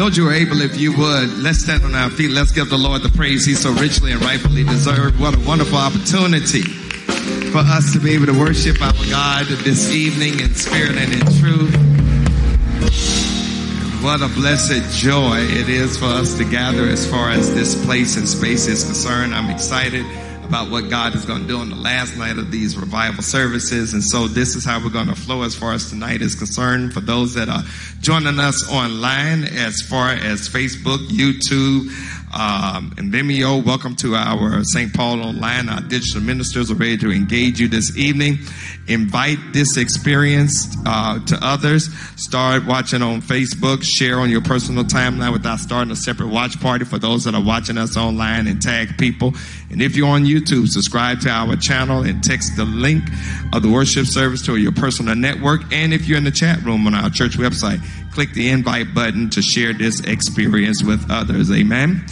Those you are able, if you would, let's stand on our feet. Let's give the Lord the praise He so richly and rightfully deserved. What a wonderful opportunity for us to be able to worship our God this evening in spirit and in truth. What a blessed joy it is for us to gather as far as this place and space is concerned. I'm excited about what God is going to do on the last night of these revival services. And so this is how we're going to flow as far as tonight is concerned. For those that are joining us online as far as Facebook, YouTube, um, and Vimeo, welcome to our St. Paul Online. Our digital ministers are ready to engage you this evening. Invite this experience uh, to others. Start watching on Facebook. Share on your personal timeline without starting a separate watch party for those that are watching us online and tag people. And if you're on YouTube, subscribe to our channel and text the link of the worship service to your personal network. And if you're in the chat room on our church website, click the invite button to share this experience with others. Amen.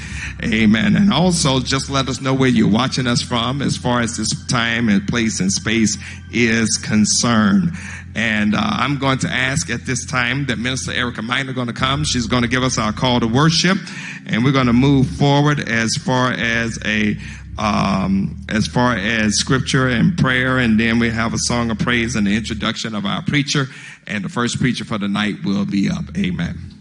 Amen. And also just let us know where you're watching us from as far as this time and place and space is concerned. And uh, I'm going to ask at this time that Minister Erica Minor going to come. She's going to give us our call to worship, and we're going to move forward as far as a um, as far as scripture and prayer, and then we have a song of praise and the introduction of our preacher. And the first preacher for the night will be up. Amen.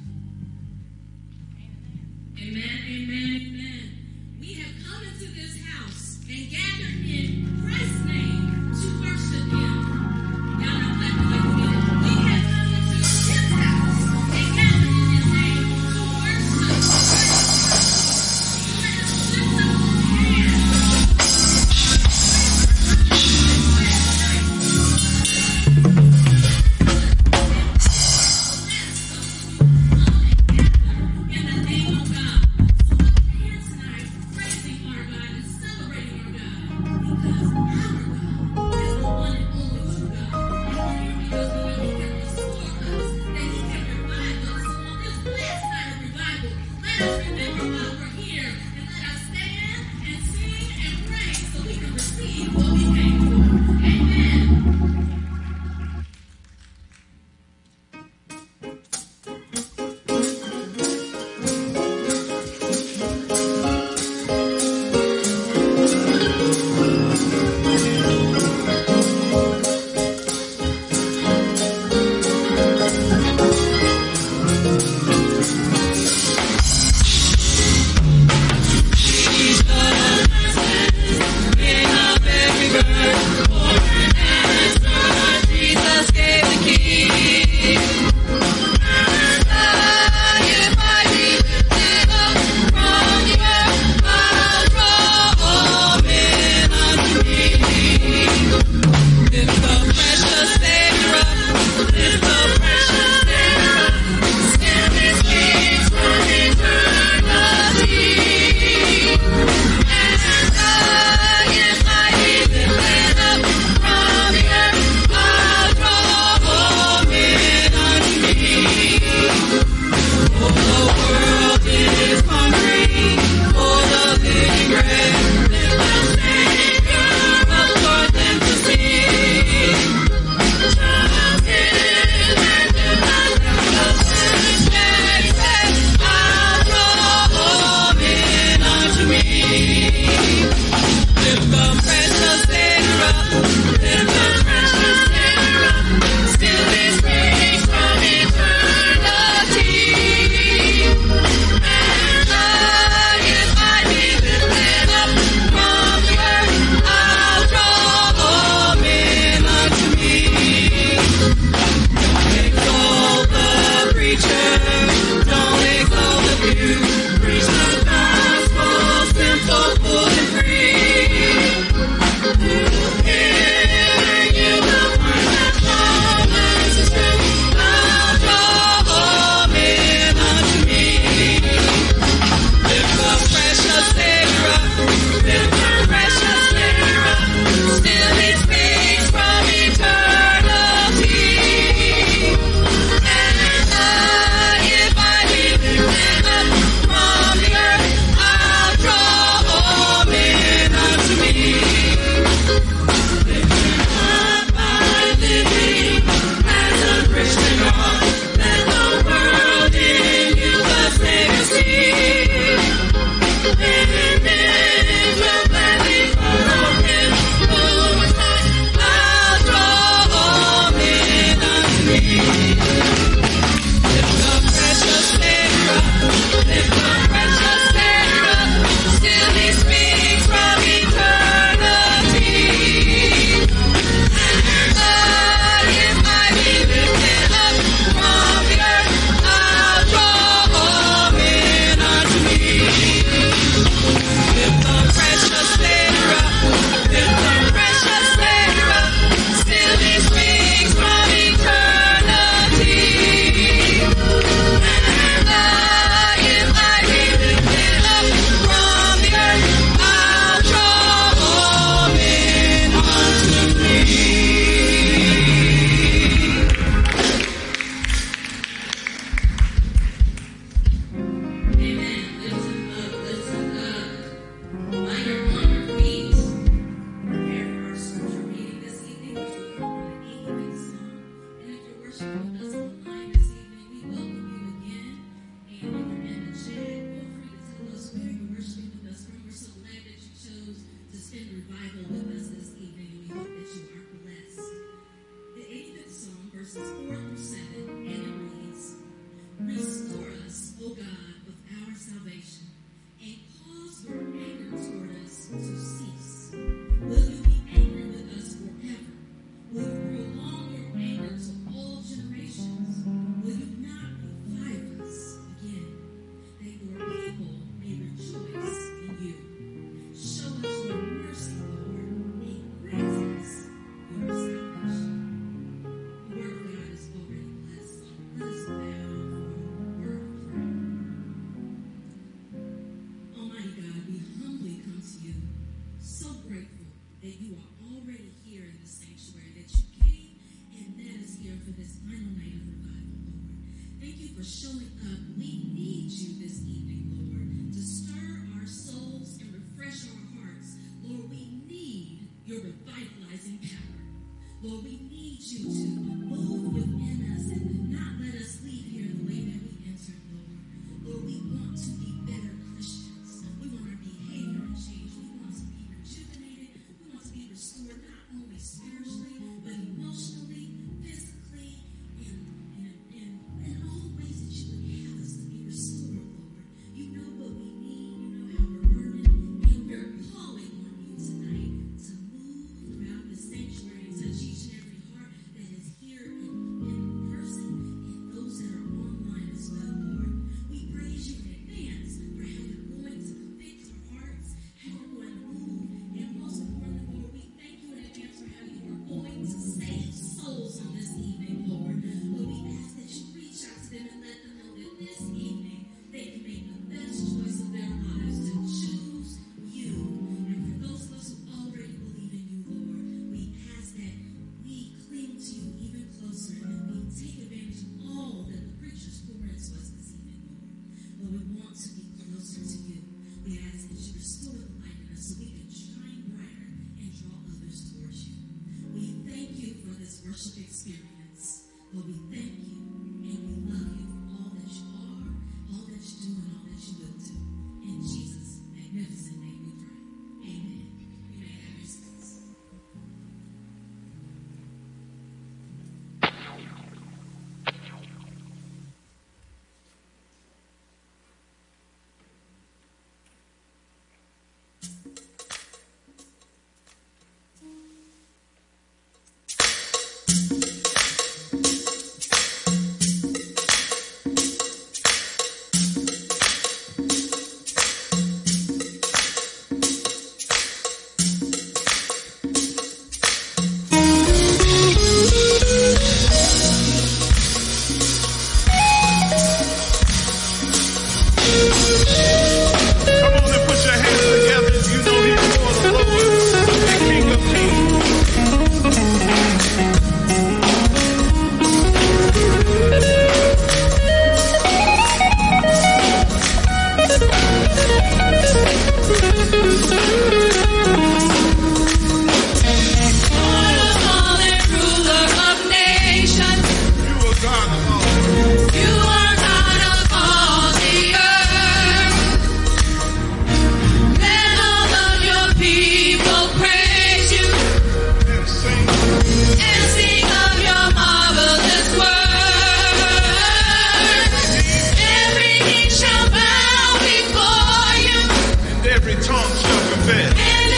stuck in. And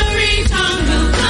every time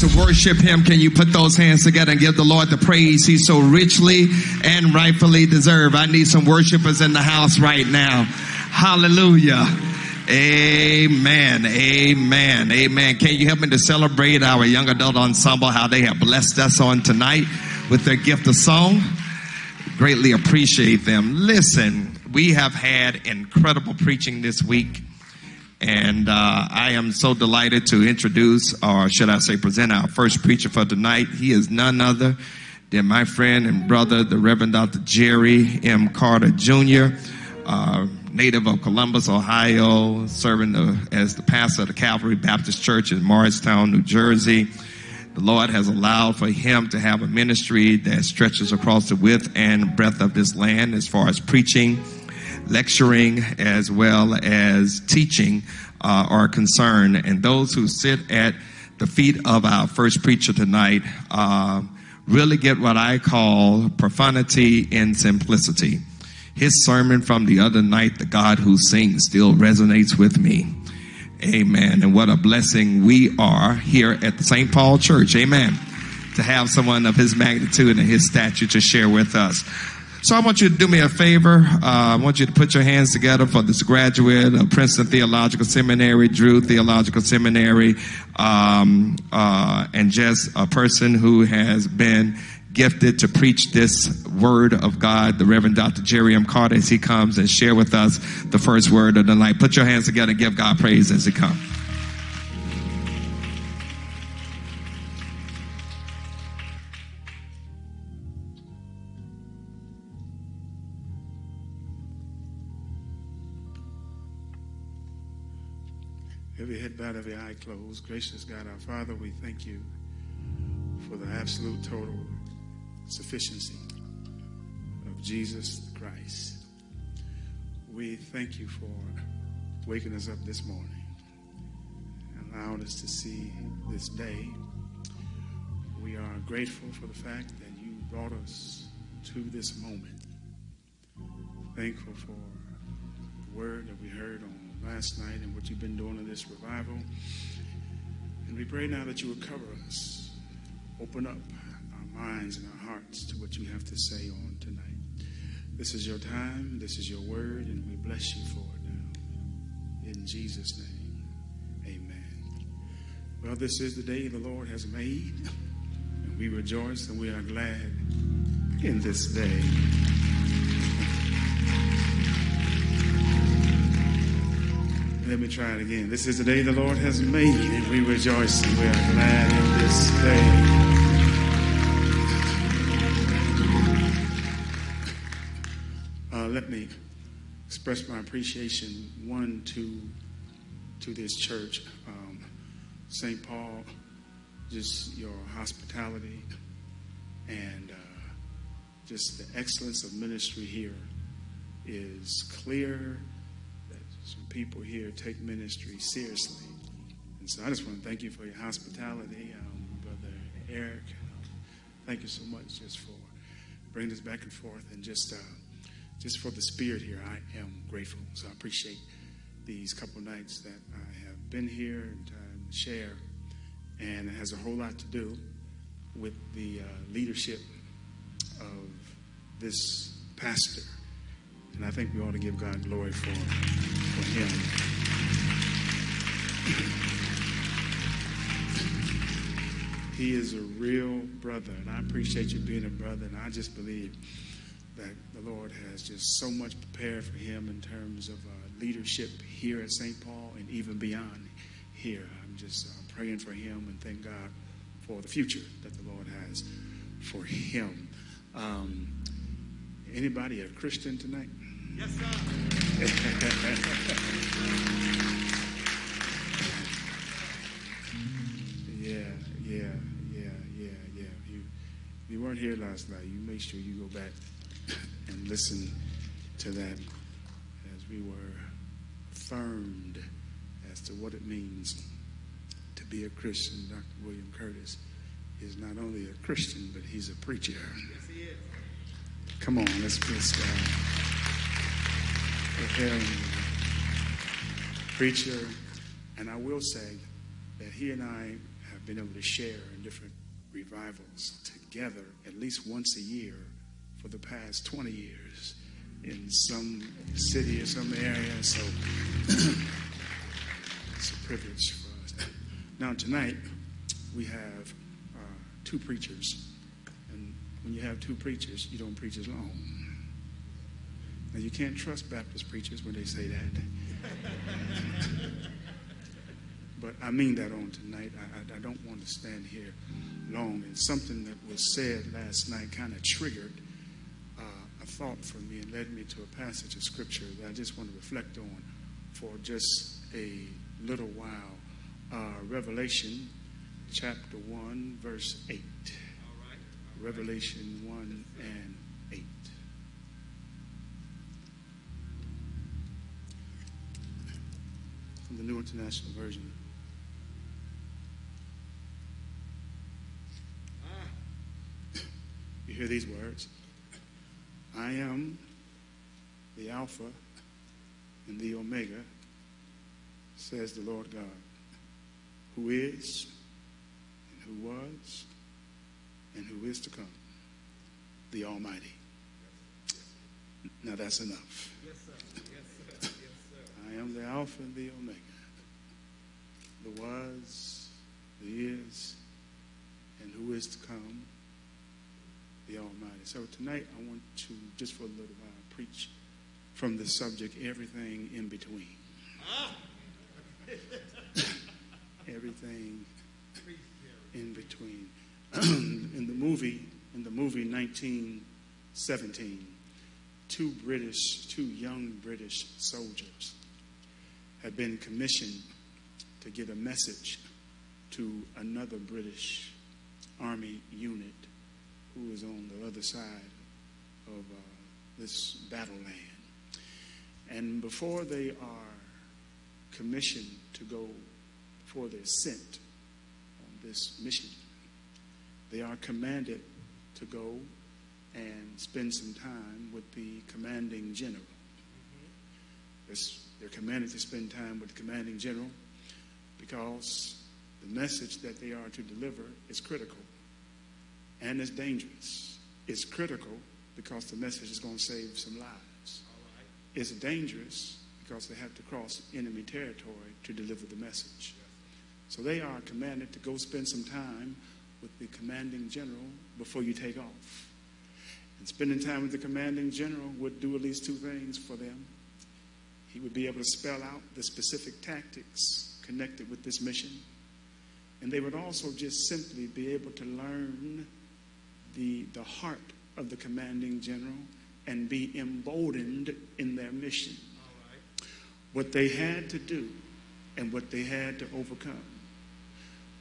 to worship him, can you put those hands together and give the Lord the praise he so richly and rightfully deserve? I need some worshipers in the house right now. Hallelujah. Amen. Amen. Amen. Can you help me to celebrate our young adult ensemble, how they have blessed us on tonight with their gift of song? Greatly appreciate them. Listen, we have had incredible preaching this week. And uh, I am so delighted to introduce, or should I say, present our first preacher for tonight. He is none other than my friend and brother, the Reverend Dr. Jerry M. Carter Jr., uh, native of Columbus, Ohio, serving the, as the pastor of the Calvary Baptist Church in Morristown, New Jersey. The Lord has allowed for him to have a ministry that stretches across the width and breadth of this land as far as preaching lecturing as well as teaching uh, are concerned. And those who sit at the feet of our first preacher tonight uh, really get what I call profanity in simplicity. His sermon from the other night, The God Who Sings, still resonates with me. Amen. And what a blessing we are here at the St. Paul Church. Amen. To have someone of his magnitude and his stature to share with us. So I want you to do me a favor. Uh, I want you to put your hands together for this graduate of Princeton Theological Seminary, Drew Theological Seminary, um, uh, and just a person who has been gifted to preach this word of God, the Reverend Dr. Jerry M. Carter, as he comes and share with us the first word of the night. Put your hands together and give God praise as he comes. Bowed, every eye closed. Gracious God, our Father, we thank you for the absolute total sufficiency of Jesus Christ. We thank you for waking us up this morning and allowing us to see this day. We are grateful for the fact that you brought us to this moment. Thankful for the word that we heard on last night and what you've been doing in this revival. And we pray now that you will cover us, open up our minds and our hearts to what you have to say on tonight. This is your time, this is your word, and we bless you for it now. In Jesus' name, amen. Well, this is the day the Lord has made, and we rejoice and we are glad in this day. Let me try it again. This is the day the Lord has made, and we rejoice and we are glad in this day. Uh, let me express my appreciation, one, to to this church. Um, St. Paul, just your hospitality and uh, just the excellence of ministry here is clear people here take ministry seriously. And so I just want to thank you for your hospitality, um, Brother Eric. Thank you so much just for bringing us back and forth and just uh, just for the spirit here. I am grateful. So I appreciate these couple nights that I have been here and share. And it has a whole lot to do with the uh, leadership of this pastor. And I think we ought to give God glory for, for him. He is a real brother, and I appreciate you being a brother. And I just believe that the Lord has just so much prepared for him in terms of uh, leadership here at St. Paul and even beyond here. I'm just uh, praying for him and thank God for the future that the Lord has for him. Um, anybody a Christian tonight? Yes, sir. Yeah, yeah, yeah, yeah, yeah. You, you weren't here last night. You make sure you go back and listen to that as we were affirmed as to what it means to be a Christian. Dr. William Curtis is not only a Christian, but he's a preacher. Yes, he is. Come on, let's bless God. Preacher, and I will say that he and I have been able to share in different revivals together at least once a year for the past 20 years in some city or some area. So it's a privilege for us. Now, tonight, we have uh, two preachers. And when you have two preachers, you don't preach as long. Now, you can't trust Baptist preachers when they say that. but I mean that on tonight. I, I, I don't want to stand here long. And something that was said last night kind of triggered uh, a thought for me and led me to a passage of scripture that I just want to reflect on for just a little while. Uh, Revelation chapter 1, verse 8. All right. Revelation 1 and 8. The New International Version. You hear these words? I am the Alpha and the Omega, says the Lord God, who is, and who was, and who is to come, the Almighty. Now that's enough. Yes, sir. Yes, sir. Yes, sir. I am the Alpha and the Omega, the was, the is, and who is to come, the Almighty. So tonight I want to, just for a little while, preach from the subject, everything in between. everything in between. in the movie, in the movie 1917, two British, two young British soldiers had been commissioned to get a message to another British Army unit who was on the other side of uh, this battle land. And before they are commissioned to go, before they're sent on this mission, they are commanded to go and spend some time with the commanding general. This- They're commanded to spend time with the commanding general because the message that they are to deliver is critical and it's dangerous. It's critical because the message is going to save some lives. It's dangerous because they have to cross enemy territory to deliver the message. So they are commanded to go spend some time with the commanding general before you take off. And spending time with the commanding general would do at least two things for them. He would be able to spell out the specific tactics connected with this mission. And they would also just simply be able to learn the, the heart of the commanding general and be emboldened in their mission. What they had to do and what they had to overcome.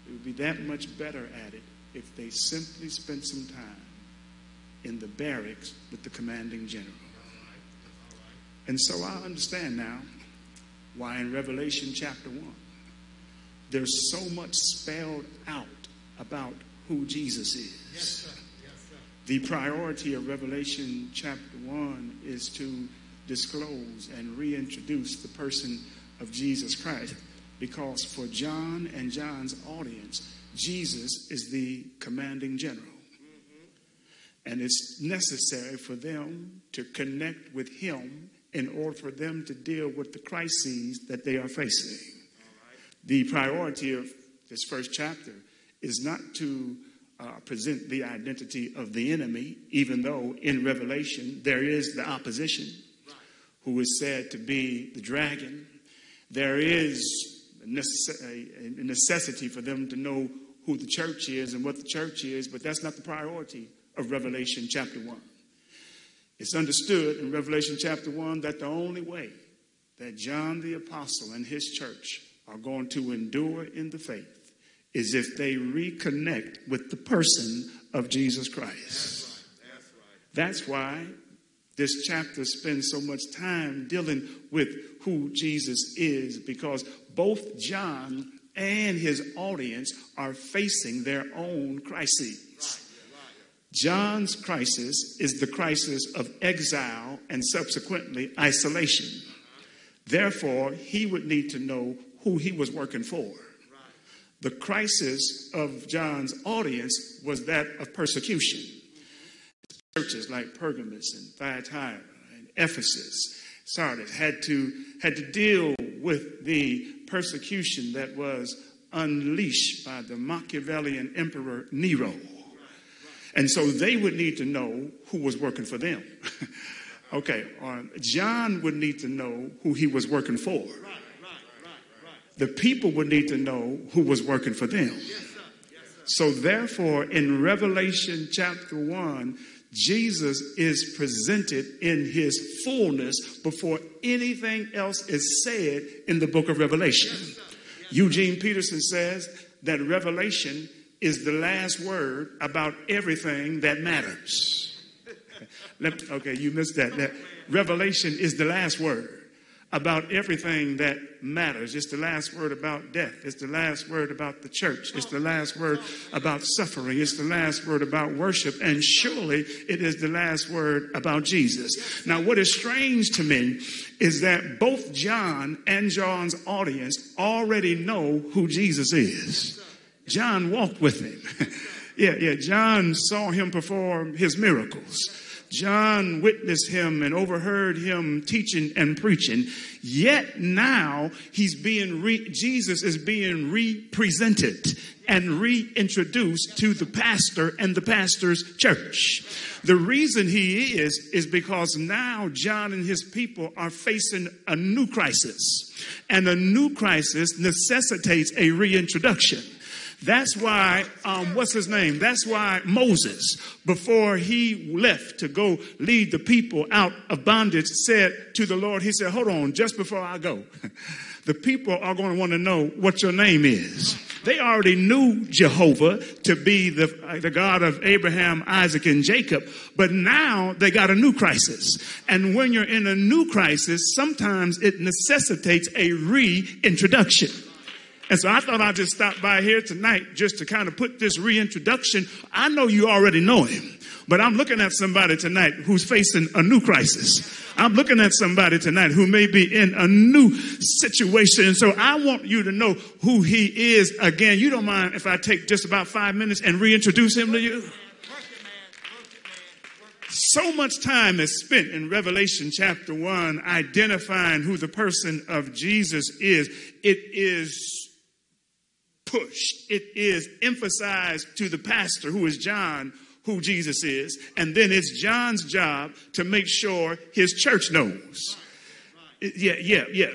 They would be that much better at it if they simply spent some time in the barracks with the commanding general. And so I understand now why in Revelation chapter 1 there's so much spelled out about who Jesus is. Yes, sir. Yes, sir. The priority of Revelation chapter 1 is to disclose and reintroduce the person of Jesus Christ because for John and John's audience, Jesus is the commanding general. Mm-hmm. And it's necessary for them to connect with him in order for them to deal with the crises that they are facing. The priority of this first chapter is not to uh, present the identity of the enemy, even though in Revelation there is the opposition, who is said to be the dragon. There is a a necessity for them to know who the church is and what the church is, but that's not the priority of Revelation chapter 1. It's understood in Revelation chapter 1 that the only way that John the Apostle and his church are going to endure in the faith is if they reconnect with the person of Jesus Christ. That's why this chapter spends so much time dealing with who Jesus is because both John and his audience are facing their own crises. John's crisis is the crisis of exile and subsequently isolation. Therefore, he would need to know who he was working for. The crisis of John's audience was that of persecution. Churches like Pergamos and Thyatira and Ephesus, Sardis had to, had to deal with the persecution that was unleashed by the Machiavellian Emperor Nero. And so they would need to know who was working for them. okay, um, John would need to know who he was working for. The people would need to know who was working for them. So, therefore, in Revelation chapter 1, Jesus is presented in his fullness before anything else is said in the book of Revelation. Eugene Peterson says that Revelation is the last word about everything that matters. Okay, you missed that. that. Revelation is the last word about everything that matters. It's the last word about death. It's the last word about the church. It's the last word about suffering. It's the last word about worship. And surely it is the last word about Jesus. Now, what is strange to me is that both John and John's audience already know who Jesus is. John walked with him. yeah, yeah. John saw him perform his miracles. John witnessed him and overheard him teaching and preaching. Yet now he's being re- Jesus is being represented and reintroduced to the pastor and the pastor's church. The reason he is is because now John and his people are facing a new crisis. And a new crisis necessitates a reintroduction. That's why, um, what's his name? That's why Moses, before he left to go lead the people out of bondage, said to the Lord, He said, Hold on, just before I go, the people are going to want to know what your name is. They already knew Jehovah to be the, uh, the God of Abraham, Isaac, and Jacob, but now they got a new crisis. And when you're in a new crisis, sometimes it necessitates a reintroduction. And so I thought I'd just stop by here tonight just to kind of put this reintroduction. I know you already know him, but I'm looking at somebody tonight who's facing a new crisis. I'm looking at somebody tonight who may be in a new situation. And so I want you to know who he is again. You don't mind if I take just about five minutes and reintroduce him to you? So much time is spent in Revelation chapter 1 identifying who the person of Jesus is. It is pushed, it is emphasized to the pastor, who is John, who Jesus is. And then it's John's job to make sure his church knows. Yeah, yeah, yeah.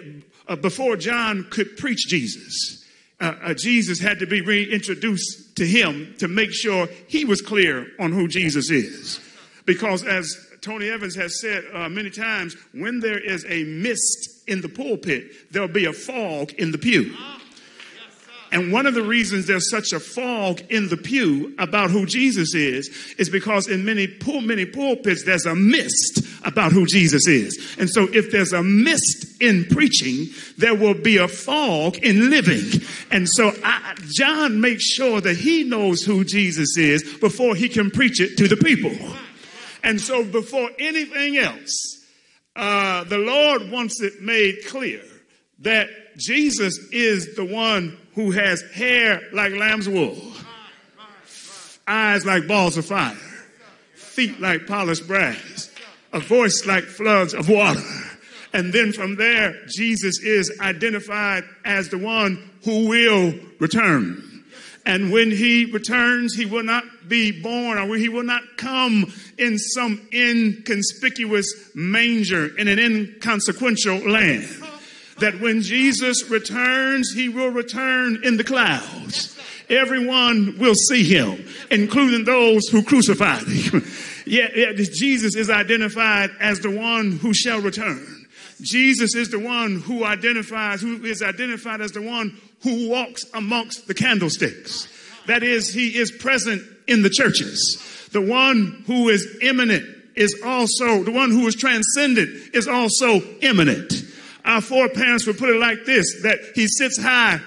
Uh, before John could preach Jesus, uh, uh, Jesus had to be reintroduced to him to make sure he was clear on who Jesus is. Because as Tony Evans has said uh, many times, when there is a mist in the pulpit, there'll be a fog in the pew. And one of the reasons there's such a fog in the pew about who Jesus is, is because in many pul- many pulpits there's a mist about who Jesus is. And so if there's a mist in preaching, there will be a fog in living. And so I, John makes sure that he knows who Jesus is before he can preach it to the people. And so before anything else, uh, the Lord wants it made clear that Jesus is the one who has hair like lamb's wool, eyes like balls of fire, feet like polished brass, a voice like floods of water. And then from there, Jesus is identified as the one who will return. And when he returns, he will not be born or he will not come in some inconspicuous manger in an inconsequential land that when Jesus returns, he will return in the clouds. Everyone will see him, including those who crucified him. yeah, Jesus is identified as the one who shall return. Jesus is the one who identifies, who is identified as the one who walks amongst the candlesticks. That is, he is present in the churches. The one who is immanent is also, the one who is transcendent is also immanent. Our foreparents would put it like this that he sits high.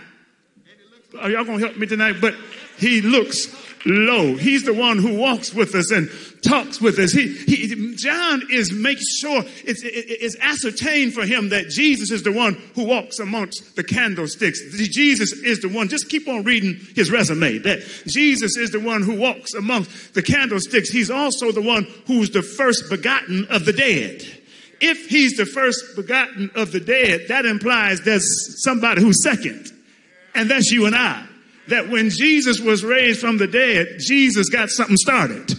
Are y'all gonna help me tonight? But he looks low. He's the one who walks with us and talks with us. He, he John is making sure it's, it, it's ascertained for him that Jesus is the one who walks amongst the candlesticks. Jesus is the one. Just keep on reading his resume. That Jesus is the one who walks amongst the candlesticks. He's also the one who's the first begotten of the dead if he's the first begotten of the dead, that implies there's somebody who's second. And that's you and I. That when Jesus was raised from the dead, Jesus got something started.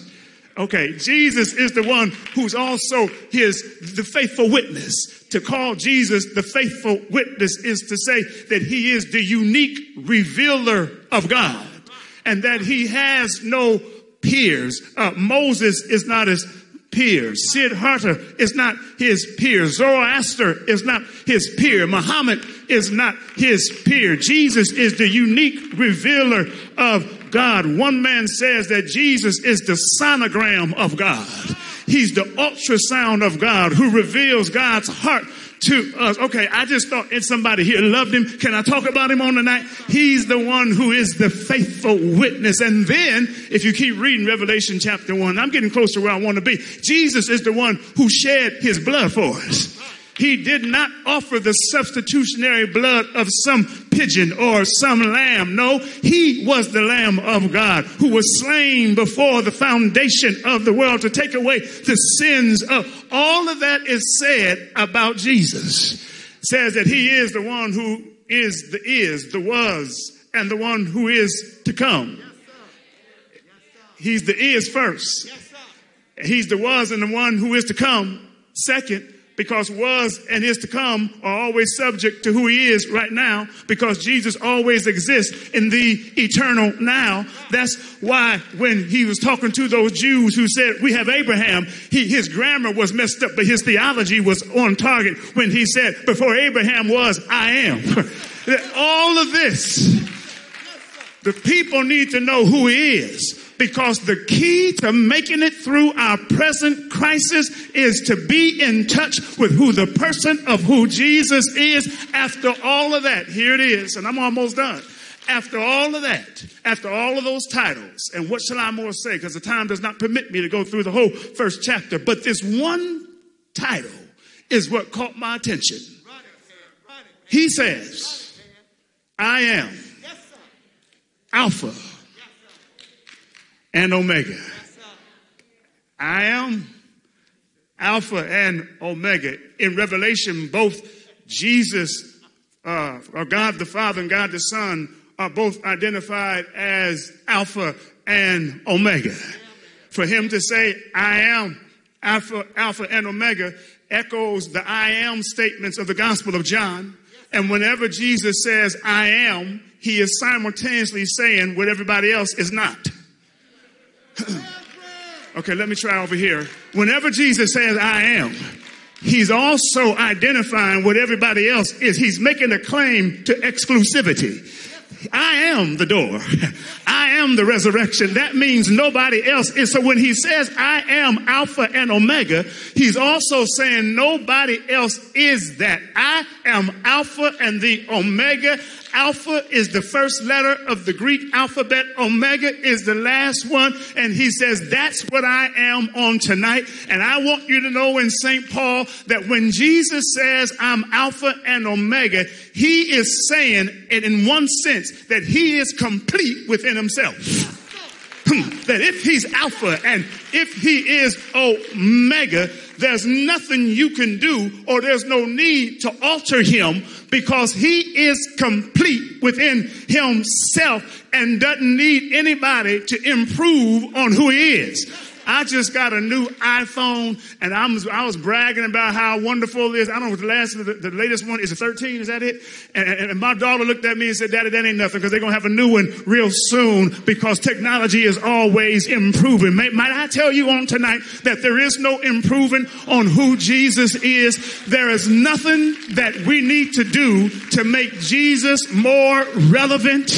Okay, Jesus is the one who's also his the faithful witness. To call Jesus the faithful witness is to say that he is the unique revealer of God and that he has no peers. Uh, Moses is not his peer. Siddhartha is not his peer. Zoroaster is not his peer. Muhammad is not his peer. Jesus is the unique revealer of God. One man says that Jesus is the sonogram of God. He's the ultrasound of God who reveals God's heart to us. Okay, I just thought it's somebody here loved him. Can I talk about him on the night? He's the one who is the faithful witness. And then, if you keep reading Revelation chapter one, I'm getting close to where I want to be. Jesus is the one who shed his blood for us. He did not offer the substitutionary blood of some pigeon or some lamb. No, he was the lamb of God who was slain before the foundation of the world to take away the sins of all of that is said about Jesus. Says that he is the one who is the is, the was, and the one who is to come. He's the is first. He's the was and the one who is to come second because was and is to come are always subject to who he is right now because Jesus always exists in the eternal now. That's why when he was talking to those Jews who said, we have Abraham, he, his grammar was messed up, but his theology was on target when he said, before Abraham was, I am. All of this, the people need to know who he is because the key to making it through our present crisis is to be in touch with who the person of who Jesus is. After all of that, here it is, and I'm almost done. After all of that, after all of those titles, and what shall I more say? Because the time does not permit me to go through the whole first chapter, but this one title is what caught my attention. He says, I am Alpha and Omega. I am Alpha and Omega. In Revelation, both Jesus, uh, or God the Father and God the Son, are both identified as Alpha and Omega. For him to say, I am Alpha, Alpha and Omega echoes the I am statements of the Gospel of John. And whenever Jesus says, I am, he is simultaneously saying what everybody else is not. okay, let me try over here. Whenever Jesus says, I am, he's also identifying what everybody else is. He's making a claim to exclusivity. I am the door. I am the resurrection. That means nobody else is. So when he says I am Alpha and Omega, he's also saying nobody else is that. I am Alpha and the Omega. Alpha is the first letter of the Greek alphabet. Omega is the last one. And he says, that's what I am on tonight. And I want you to know in St. Paul that when Jesus says I'm Alpha and Omega, he is saying it in one sense that he is complete within himself. Hmm. that if he's Alpha and if he is Omega, there's nothing you can do or there's no need to alter him because he is complete within himself and doesn't need anybody to improve on who he is. I just got a new iPhone and I'm, I was bragging about how wonderful it is. I don't know what the last, the, the latest one is a 13. Is that it? And, and, and my daughter looked at me and said, daddy, that ain't nothing because they're going to have a new one real soon because technology is always improving. May, might I tell you on tonight that there is no improving on who Jesus is. There is nothing that we need to do to make Jesus more relevant.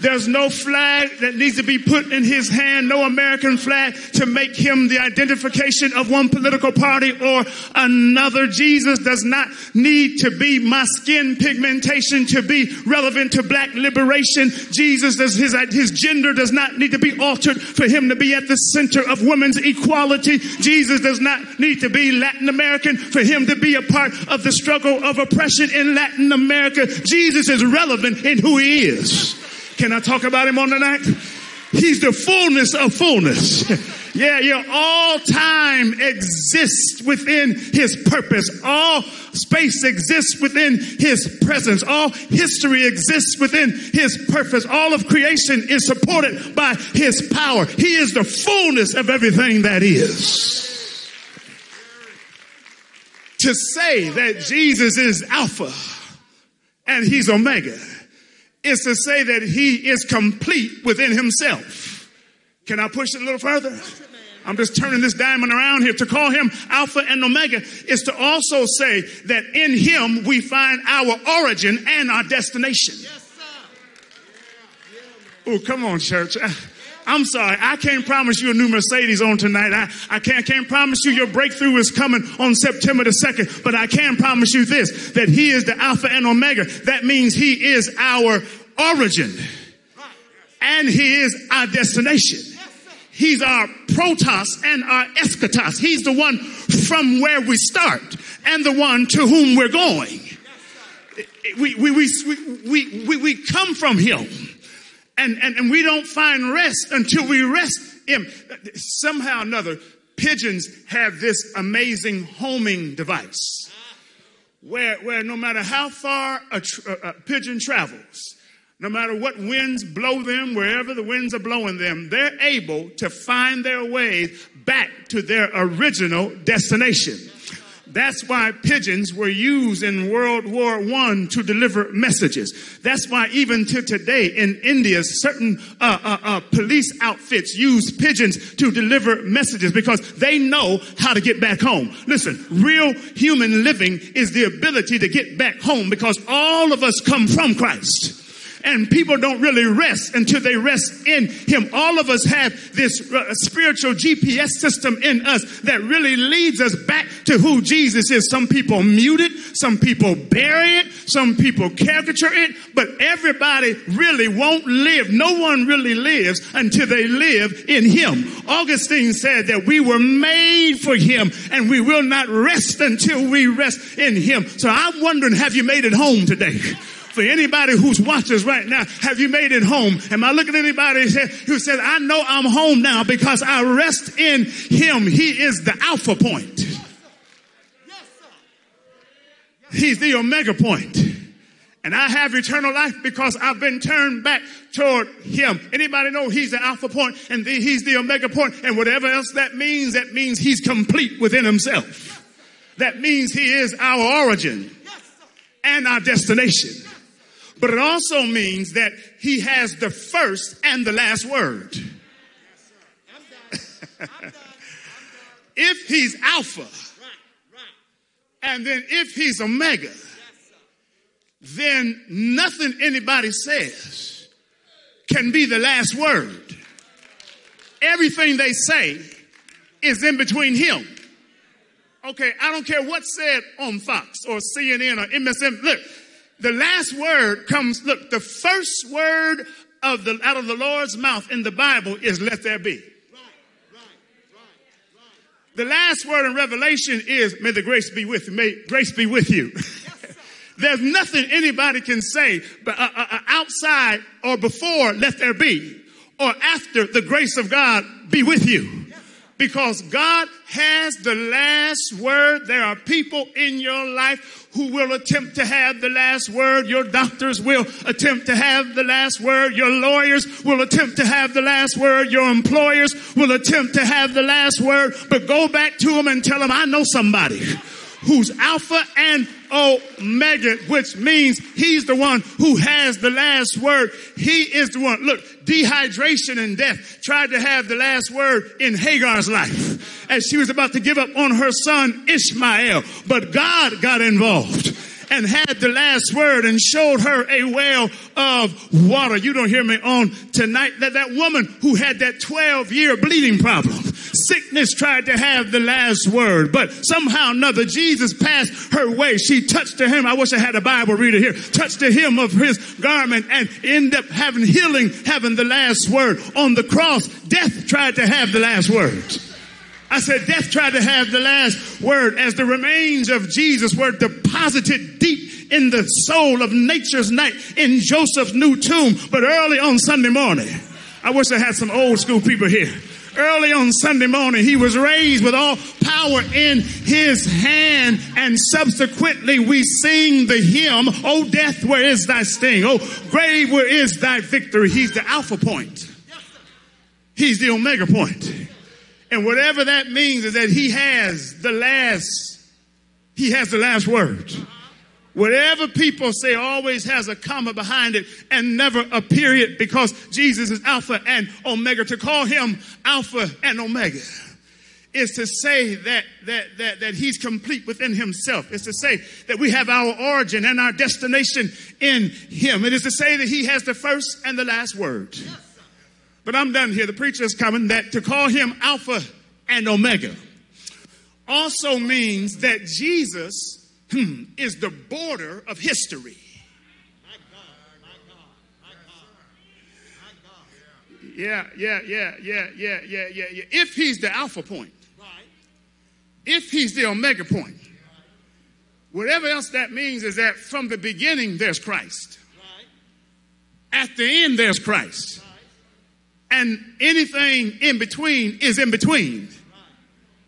There's no flag that needs to be put in his hand, no American flag to make him the identification of one political party or another. Jesus does not need to be my skin pigmentation to be relevant to black liberation. Jesus does his, his gender does not need to be altered for him to be at the center of women's equality. Jesus does not need to be Latin American for him to be a part of the struggle of oppression in Latin America. Jesus is relevant in who he is. Can I talk about him on the night? He's the fullness of fullness. yeah, yeah. All time exists within his purpose. All space exists within his presence. All history exists within his purpose. All of creation is supported by his power. He is the fullness of everything that is. To say that Jesus is Alpha and he's Omega is to say that he is complete within himself. Can I push it a little further? I'm just turning this diamond around here. To call him Alpha and Omega is to also say that in him we find our origin and our destination. Oh, come on, church. I'm sorry. I can't promise you a new Mercedes on tonight. I, I can't, can't promise you your breakthrough is coming on September the 2nd, but I can promise you this, that he is the Alpha and Omega. That means he is our origin and he is our destination. He's our protos and our eschatos. He's the one from where we start and the one to whom we're going. We, we, we, we, we, we come from him and, and, and we don't find rest until we rest him. Somehow or another, pigeons have this amazing homing device where, where no matter how far a, tr- a, a pigeon travels, no matter what winds blow them, wherever the winds are blowing them, they're able to find their way back to their original destination. That's why pigeons were used in World War I to deliver messages. That's why even to today in India, certain uh, uh, uh, police outfits use pigeons to deliver messages because they know how to get back home. Listen, real human living is the ability to get back home because all of us come from Christ and people don't really rest until they rest in him. All of us have this uh, spiritual GPS system in us that really leads us back to who Jesus is. Some people mute it, some people bury it, some people caricature it, but everybody really won't live. No one really lives until they live in him. Augustine said that we were made for him and we will not rest until we rest in him. So I'm wondering, have you made it home today? for anybody who's watching us right now, have you made it home? Am I looking at anybody who says, I know I'm home now because I rest in him. He is the alpha point. He's the omega point. And I have eternal life because I've been turned back toward him. Anybody know he's the alpha point and the, he's the omega point and whatever else that means, that means he's complete within himself. That means he is our origin and our destination. But it also means that he has the first and the last word. if he's Alpha, And then if he's Omega, then nothing anybody says can be the last word. Everything they say is in between him. Okay, I don't care what's said on Fox or CNN or MSN. Look, the last word comes, look, the first word of the out of the Lord's mouth in the Bible is let there be. The last word in Revelation is may the grace be with you. May grace be with you. There's nothing anybody can say but uh, uh, uh, outside or before let there be or after the grace of God be with you. Because God has the last word. There are people in your life who will attempt to have the last word. Your doctors will attempt to have the last word. Your lawyers will attempt to have the last word. Your employers will attempt to have the last word. But go back to them and tell them, I know somebody who's Alpha and Omega, which means he's the one who has the last word. He is the one. Look, dehydration and death tried to have the last word in Hagar's life as she was about to give up on her son Ishmael. But God got involved and had the last word and showed her a well of water. You don't hear me on tonight that that woman who had that 12 year bleeding problem, sickness tried to have the last word, but somehow another Jesus passed her way. She touched to him. I wish I had a Bible reader here. Touched to him of his garment and end up having healing, having the last word. On the cross, death tried to have the last word. I said death tried to have the last word as the remains of Jesus were deposited deep in the soul of nature's night in Joseph's new tomb. But early on Sunday morning, I wish I had some old school people here. Early on Sunday morning, he was raised with all power in his hand. And subsequently, we sing the hymn, Oh, death, where is thy sting? Oh, grave, where is thy victory? He's the alpha point. He's the omega point. And whatever that means is that he has the last, he has the last word. Whatever people say always has a comma behind it and never a period because Jesus is Alpha and Omega. To call him Alpha and Omega is to say that, that, that, that he's complete within himself. It's to say that we have our origin and our destination in him. It is to say that he has the first and the last word. But I'm done here. The preacher is coming that to call him Alpha and Omega also means that Jesus hmm, is the border of history. Yeah, yeah, yeah, yeah, yeah, yeah, yeah, yeah. If he's the alpha point, if he's the omega point, whatever else that means is that from the beginning there's Christ. At the end there's Christ. And anything in between is in between.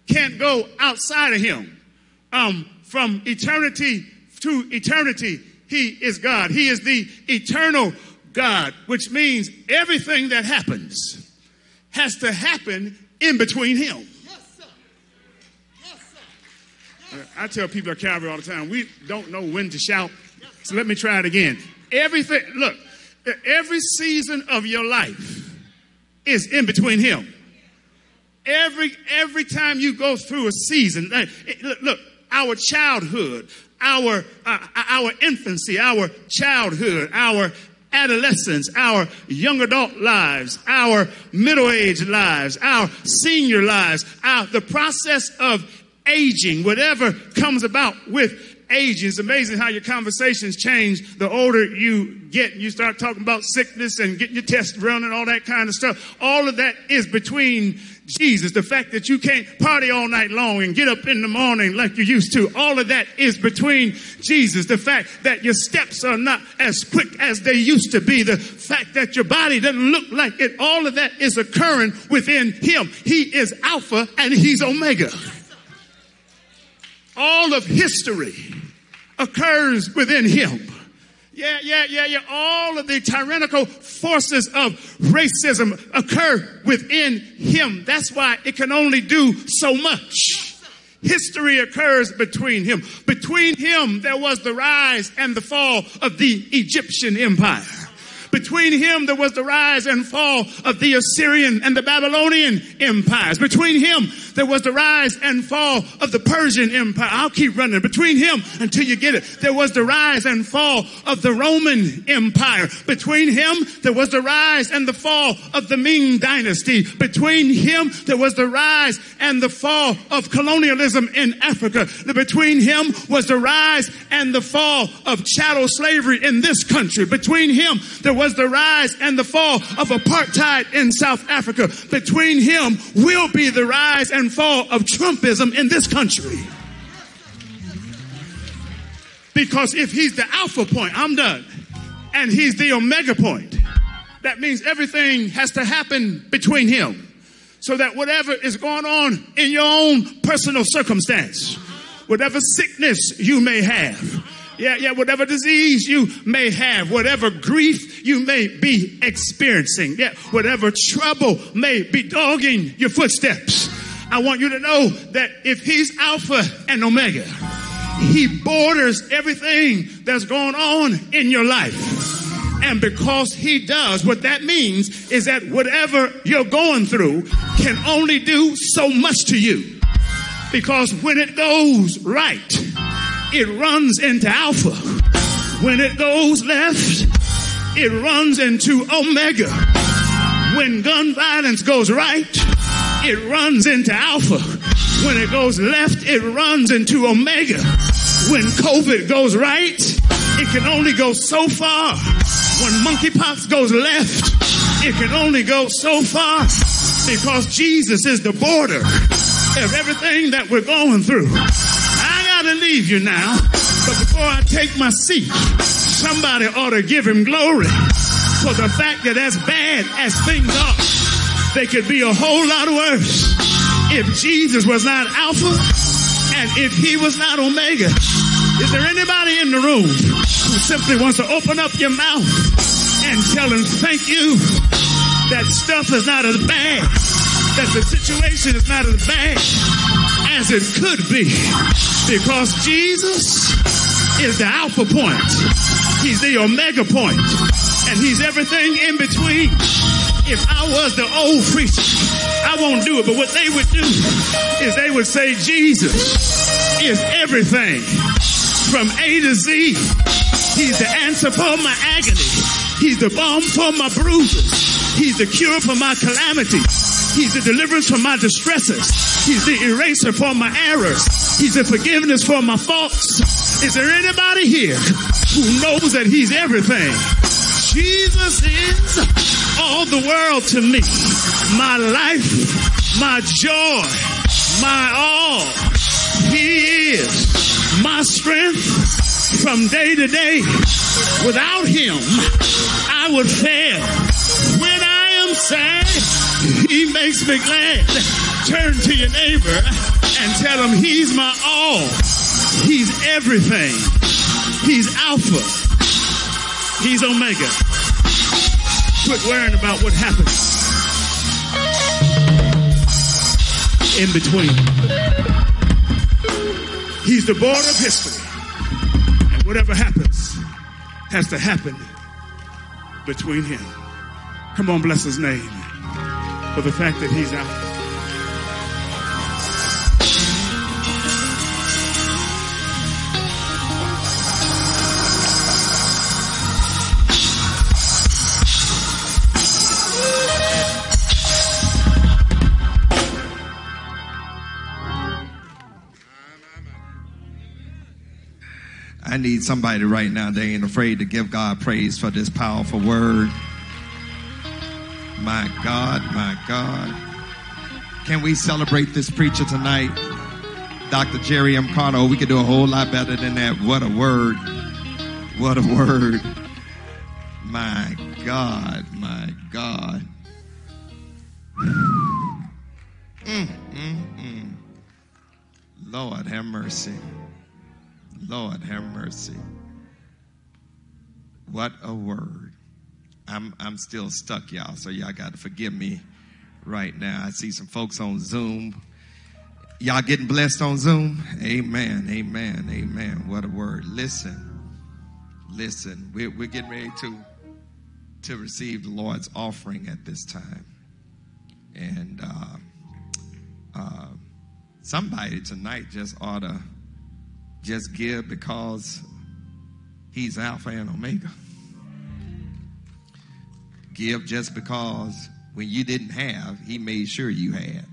Can't go outside of him. Um, from eternity to eternity, he is God. He is the eternal God, which means everything that happens has to happen in between him. I tell people at Calvary all the time, we don't know when to shout. So let me try it again. Everything, look, every season of your life is in between him. Every every time you go through a season, look, look our childhood, our uh, our infancy, our childhood, our adolescence, our young adult lives, our middle age lives, our senior lives, our the process of aging, whatever comes about with aging. It's amazing how your conversations change the older you get. You start talking about sickness and getting your test run and all that kind of stuff. All of that is between Jesus. The fact that you can't party all night long and get up in the morning like you used to. All of that is between Jesus. The fact that your steps are not as quick as they used to be. The fact that your body doesn't look like it. All of that is occurring within Him. He is Alpha and He's Omega. All of history occurs within him. Yeah, yeah, yeah, yeah. All of the tyrannical forces of racism occur within him. That's why it can only do so much. History occurs between him. Between him, there was the rise and the fall of the Egyptian empire. Between him, there was the rise and fall of the Assyrian and the Babylonian empires. Between him, there was the rise and fall of the Persian Empire. I'll keep running. Between him until you get it, there was the rise and fall of the Roman Empire. Between him, there was the rise and the fall of the Ming Dynasty. Between him, there was the rise and the fall of colonialism in Africa. Between him was the rise and the fall of chattel slavery in this country. Between him, there was the rise and the fall of apartheid in South Africa. Between him will be the rise and fall of Trumpism in this country. Because if he's the alpha point, I'm done, and he's the omega point, that means everything has to happen between him. So that whatever is going on in your own personal circumstance, whatever sickness you may have, yeah, yeah, whatever disease you may have, whatever grief you may be experiencing, yeah, whatever trouble may be dogging your footsteps. I want you to know that if he's Alpha and Omega, he borders everything that's going on in your life. And because he does, what that means is that whatever you're going through can only do so much to you. Because when it goes right, it runs into alpha. When it goes left, it runs into omega. When gun violence goes right, it runs into alpha. When it goes left, it runs into omega. When COVID goes right, it can only go so far. When monkeypox goes left, it can only go so far because Jesus is the border of everything that we're going through. I gotta leave you now, but before I take my seat, somebody ought to give him glory for the fact that as bad as things are, they could be a whole lot worse if Jesus was not Alpha and if he was not Omega. Is there anybody in the room who simply wants to open up your mouth and tell him thank you that stuff is not as bad, that the situation is not as bad as it could be because Jesus is the alpha point. He's the omega point and he's everything in between. If I was the old preacher, I won't do it, but what they would do is they would say Jesus is everything from A to Z. He's the answer for my agony. He's the balm for my bruises. He's the cure for my calamity. He's the deliverance from my distresses. He's the eraser for my errors. He's the forgiveness for my faults. Is there anybody here who knows that he's everything? Jesus is all the world to me. My life, my joy, my all. He is my strength from day to day. Without him, I would fail. When I am sad, he makes me glad. Turn to your neighbor and tell him he's my all. He's everything. He's Alpha. He's Omega. Quit worrying about what happens in between. He's the border of history. And whatever happens has to happen between him. Come on, bless his name for the fact that he's out. I need somebody right now that ain't afraid to give God praise for this powerful word. My God, my God. Can we celebrate this preacher tonight? Dr. Jerry M. We could do a whole lot better than that. What a word. What a word. My God, my God. Mm, mm, mm. Lord, have mercy. Lord, have mercy. What a word. I'm, I'm still stuck, y'all, so y'all got to forgive me right now. I see some folks on Zoom. Y'all getting blessed on Zoom? Amen, amen, amen. What a word. Listen, listen. We're, we're getting ready to, to receive the Lord's offering at this time. And uh, uh, Somebody tonight just ought to just give because he's Alpha and Omega. Give just because when you didn't have, he made sure you had.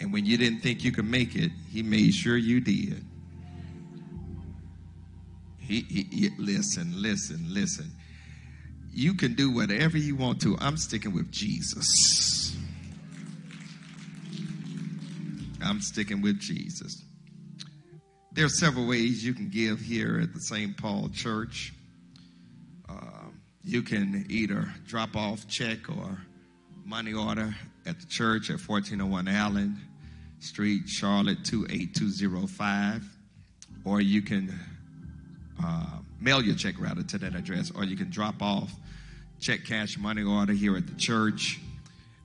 And when you didn't think you could make it, he made sure you did. He, he, he- listen, listen, listen. You can do whatever you want to. I'm sticking with Jesus. I'm sticking with Jesus. There are several ways you can give here at the St. Paul Church. Um, you can either drop off check or money order at the church at 1401 Allen Street, Charlotte 28205, or you can uh, mail your check rather to that address, or you can drop off check, cash, money order here at the church.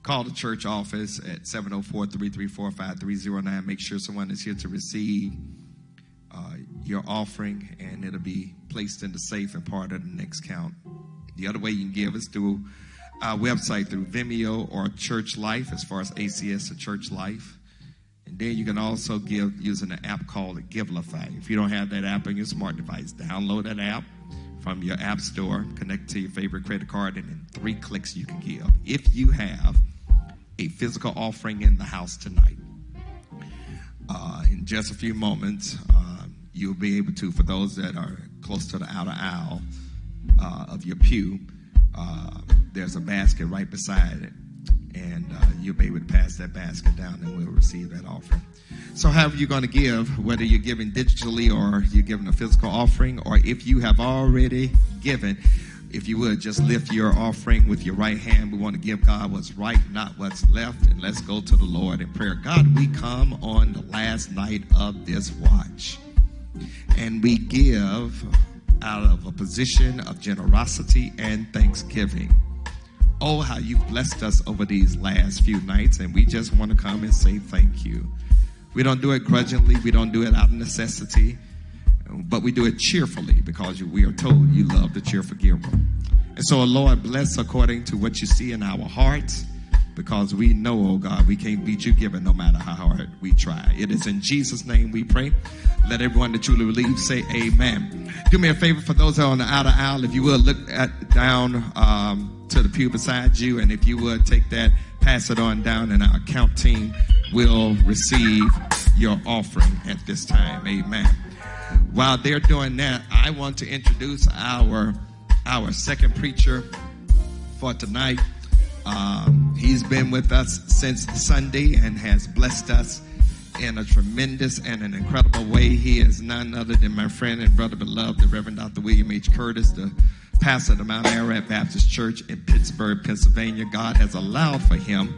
Call the church office at 704 334 5309. Make sure someone is here to receive uh, your offering, and it'll be placed in the safe and part of the next count. The other way you can give is through our website, through Vimeo or Church Life, as far as ACS or Church Life. And then you can also give using an app called Givelify. If you don't have that app on your smart device, download that app from your app store, connect to your favorite credit card, and in three clicks you can give. If you have a physical offering in the house tonight, uh, in just a few moments, um, you'll be able to, for those that are close to the outer aisle uh, of your pew, uh, there's a basket right beside it. And uh, you'll be able to pass that basket down and we'll receive that offering. So, however, you're going to give, whether you're giving digitally or you're giving a physical offering, or if you have already given, if you would just lift your offering with your right hand. We want to give God what's right, not what's left. And let's go to the Lord in prayer. God, we come on the last night of this watch and we give out of a position of generosity and thanksgiving. Oh, how you've blessed us over these last few nights, and we just want to come and say thank you. We don't do it grudgingly, we don't do it out of necessity, but we do it cheerfully because we are told you love the cheerful giver. And so, Lord, bless according to what you see in our hearts because we know, oh God, we can't beat you giving no matter how hard we try. It is in Jesus' name we pray. Let everyone that truly believes say amen. Do me a favor for those that are on the outer aisle, if you would look at down um, to the pew beside you, and if you would take that, pass it on down, and our account team will receive your offering at this time. Amen. While they're doing that, I want to introduce our our second preacher for tonight. Um, he's been with us since Sunday and has blessed us in a tremendous and an incredible way. He is none other than my friend and brother beloved, the Reverend Dr. William H. Curtis, the pastor of the Mount Ararat Baptist Church in Pittsburgh, Pennsylvania. God has allowed for him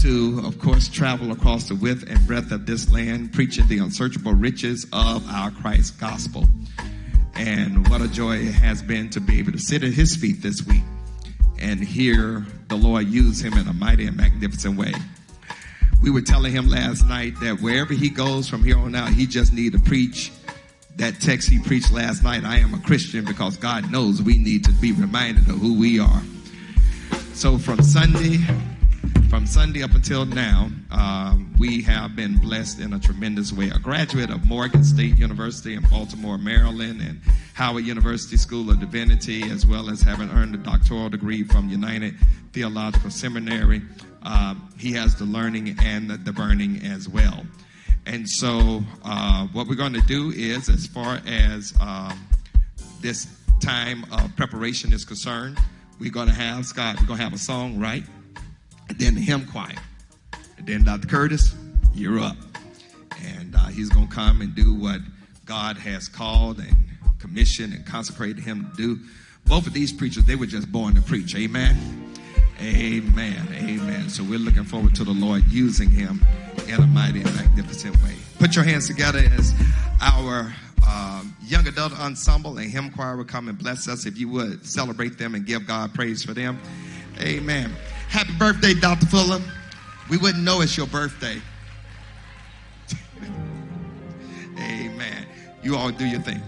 to, of course, travel across the width and breadth of this land, preaching the unsearchable riches of our Christ gospel. And what a joy it has been to be able to sit at his feet this week and hear the Lord use him in a mighty and magnificent way. We were telling him last night that wherever he goes from here on out, he just need to preach that text he preached last night. I am a Christian because God knows we need to be reminded of who we are. So from Sunday, from Sunday up until now, um, we have been blessed in a tremendous way. A graduate of Morgan State University in Baltimore, Maryland, and Howard University School of Divinity, as well as having earned a doctoral degree from United Theological Seminary. Um, he has the learning and the, the burning as well. And so, uh, what we're going to do is, as far as um, this time of preparation is concerned, we're going to have Scott. We're going to have a song, right? And then the hymn choir. And then Dr. Curtis, you're up. And uh, he's going to come and do what God has called and commissioned and consecrated him to do. Both of these preachers, they were just born to preach. Amen. Amen. Amen. So we're looking forward to the Lord using him in a mighty and magnificent way. Put your hands together as our um, young adult ensemble and hymn choir will come and bless us. If you would celebrate them and give God praise for them. Amen. Happy birthday, Dr. Fuller. We wouldn't know it's your birthday. Amen. You all do your thing.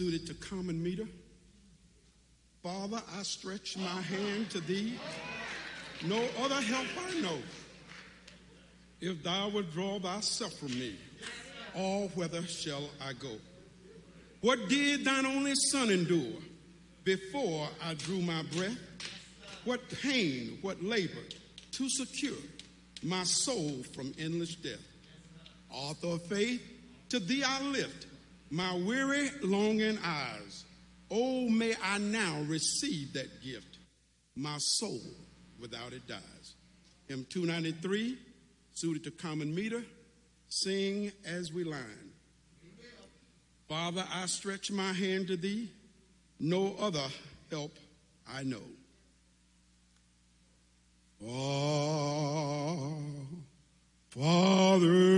Suited to common meter. Father, I stretch my hand to thee. No other help I know. If thou withdraw thyself from me, all whither shall I go? What did thine only son endure before I drew my breath? What pain, what labor to secure my soul from endless death? Author of faith, to thee I lift my weary, longing eyes. Oh, may I now receive that gift. My soul without it dies. Hymn 293, suited to common meter. Sing as we line. Father, I stretch my hand to thee. No other help I know. Oh, Father,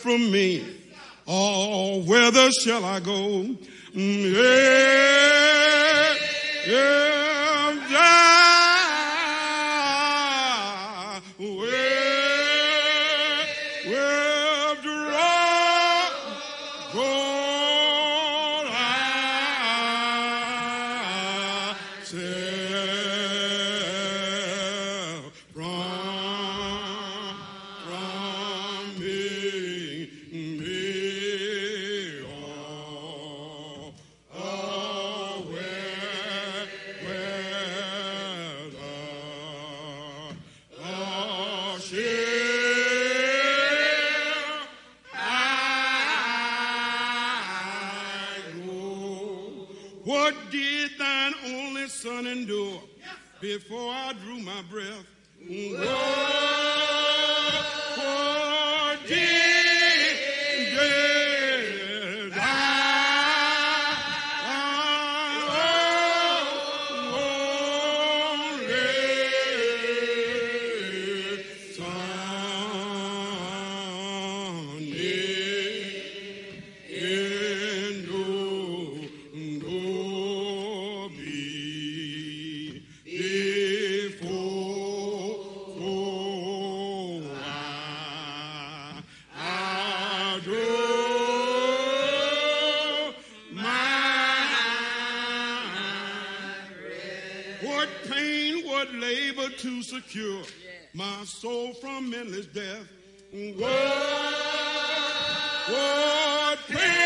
from me, oh, whither shall I go? Mm, Yeah, what pain, what labor to secure my soul from endless death. What, what pain,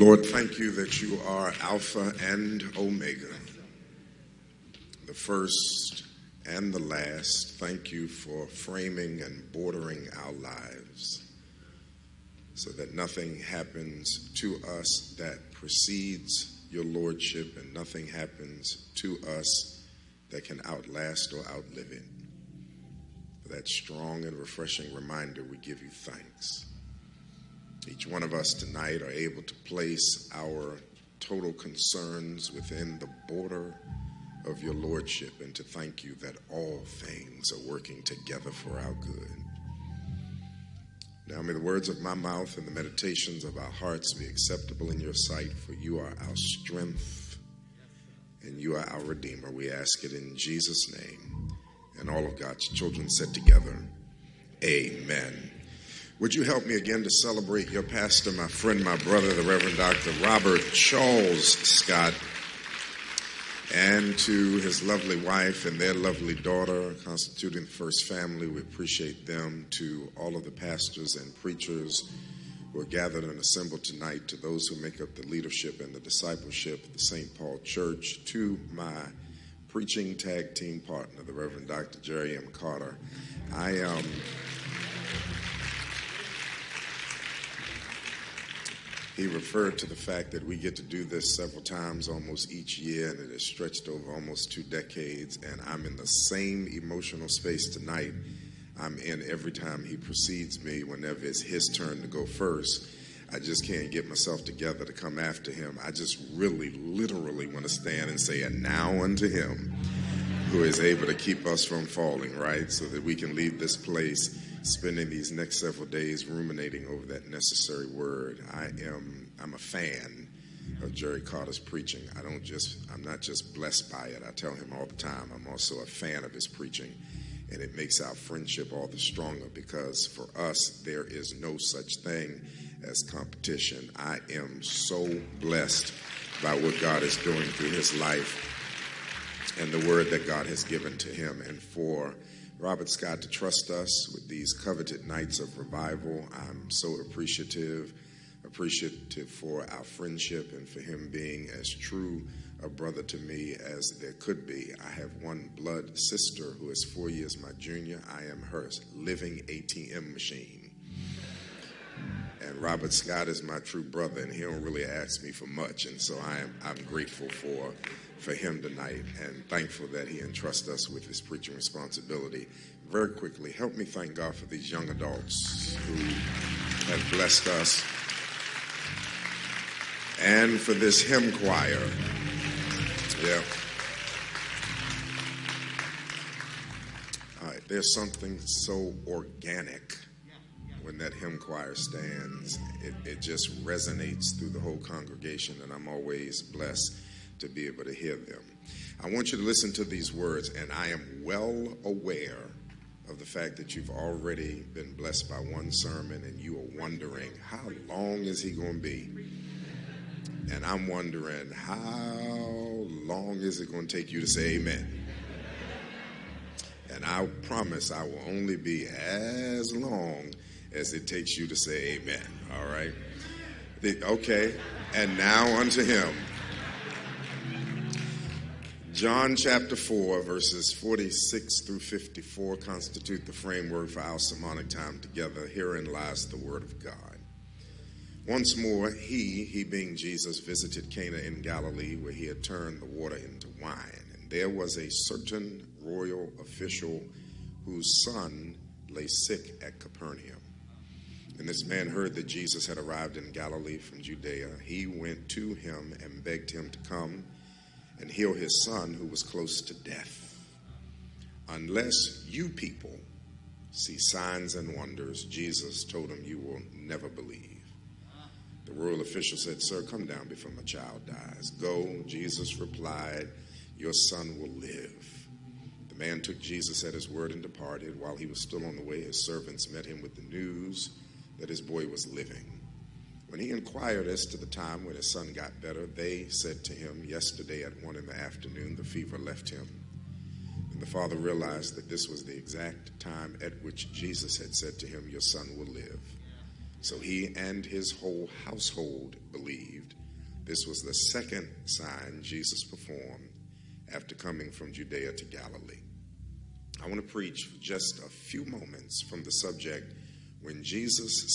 Lord, thank you that you are Alpha and Omega, the first and the last. Thank you for framing and bordering our lives so that nothing happens to us that precedes your Lordship and nothing happens to us that can outlast or outlive it. For that strong and refreshing reminder, we give you thanks. Each one of us tonight are able to place our total concerns within the border of your lordship and to thank you that all things are working together for our good. Now may the words of my mouth and the meditations of our hearts be acceptable in your sight, for you are our strength and you are our Redeemer. We ask it in Jesus' name. And all of God's children said together, Amen. Would you help me again to celebrate your pastor, my friend, my brother, the Reverend Dr. Robert Charles Scott, and to his lovely wife and their lovely daughter, constituting the first family? We appreciate them. To all of the pastors and preachers who are gathered and assembled tonight, to those who make up the leadership and the discipleship of the St. Paul Church, to my preaching tag team partner, the Reverend Dr. Jerry M. Carter. I um, he referred to the fact that we get to do this several times almost each year, and it has stretched over almost two decades. And I'm in the same emotional space tonight I'm in every time he precedes me, whenever it's his turn to go first. I just can't get myself together to come after him. I just really, literally want to stand and say, And now unto him who is able to keep us from falling, right? So that we can leave this place spending these next several days ruminating over that necessary word. I am I'm a fan of Jerry Carter's preaching. I don't just, I'm not just blessed by it. I tell him all the time, I'm also a fan of his preaching. And it makes our friendship all the stronger because for us, there is no such thing as competition. I am so blessed by what God is doing through his life and the word that God has given to him. And for Robert Scott to trust us with these coveted nights of revival, I'm so appreciative appreciative for our friendship and for him being as true a brother to me as there could be. I have one blood sister who is four years my junior. I am her living ATM machine. And Robert Scott is my true brother, and he don't really ask me for much, and so I am I'm grateful for for him tonight, and thankful that he entrusts us with his preaching responsibility. Very quickly, help me thank God for these young adults who have blessed us and for this hymn choir. Yeah. All right, there's something so organic when that hymn choir stands. It, it just resonates through the whole congregation, and I'm always blessed to be able to hear them. I want you to listen to these words, and I am well aware of the fact that you've already been blessed by one sermon and you are wondering, how long is he going to be? And I'm wondering, how long is it going to take you to say amen? And I promise I will only be as long as it takes you to say amen. All right? The, okay. And now unto him. John chapter 4, verses 46 through 54 constitute the framework for our sermonic time together. Herein lies the Word of God. Once more, he, he being Jesus, visited Cana in Galilee, where he had turned the water into wine. And there was a certain royal official whose son lay sick at Capernaum. And this man heard that Jesus had arrived in Galilee from Judea. He went to him and begged him to come and heal his son who was close to death. Unless you people see signs and wonders, Jesus told him, you will never believe. The royal official said, Sir, come down before my child dies. Go, Jesus replied, Your son will live. The man took Jesus at his word and departed. While he was still on the way, his servants met him with the news that his boy was living. When he inquired as to the time when his son got better, they said to him, Yesterday at one in the afternoon, the fever left him. And the father realized that this was the exact time at which Jesus had said to him, Your son will live. So he and his whole household believed. This was the second sign Jesus performed after coming from Judea to Galilee. I want to preach for just a few moments from the subject when Jesus